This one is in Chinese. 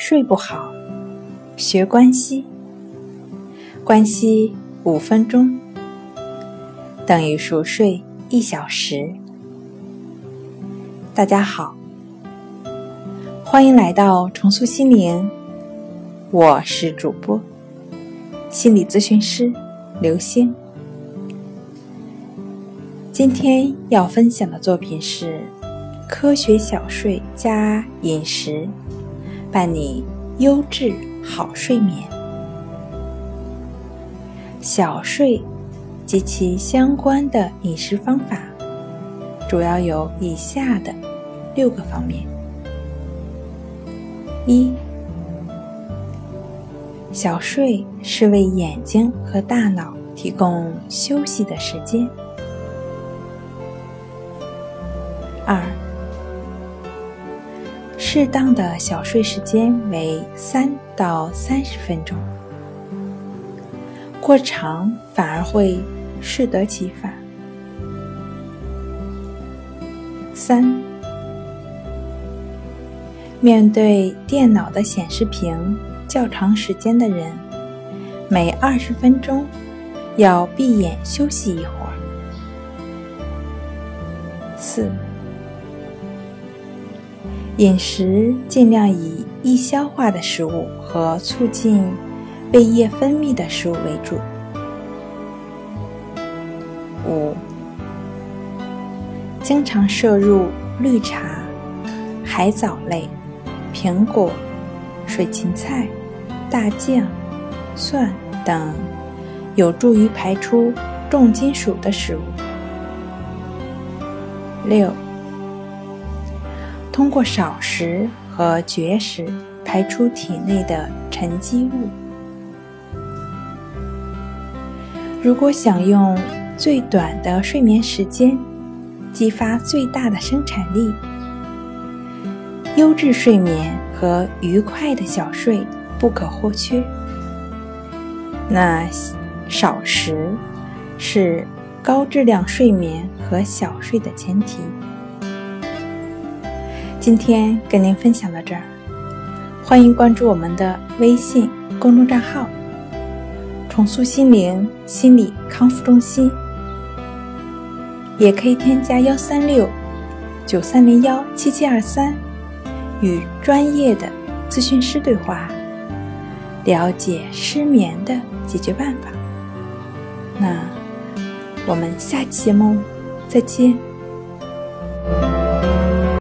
睡不好，学关息，关息五分钟等于熟睡一小时。大家好，欢迎来到重塑心灵，我是主播心理咨询师刘星。今天要分享的作品是科学小睡加饮食，伴你优质好睡眠。小睡及其相关的饮食方法，主要有以下的六个方面：一、小睡是为眼睛和大脑提供休息的时间。二，适当的小睡时间为三到三十分钟，过长反而会适得其反。三，面对电脑的显示屏较长时间的人，每二十分钟要闭眼休息一会儿。四。饮食尽量以易消化的食物和促进胃液分泌的食物为主。五、经常摄入绿茶、海藻类、苹果、水芹菜、大酱、蒜等有助于排出重金属的食物。六。通过少食和绝食排出体内的沉积物。如果想用最短的睡眠时间激发最大的生产力，优质睡眠和愉快的小睡不可或缺。那少食是高质量睡眠和小睡的前提。今天跟您分享到这儿，欢迎关注我们的微信公众账号“重塑心灵心理康复中心”，也可以添加幺三六九三零幺七七二三，与专业的咨询师对话，了解失眠的解决办法。那我们下期节目再见。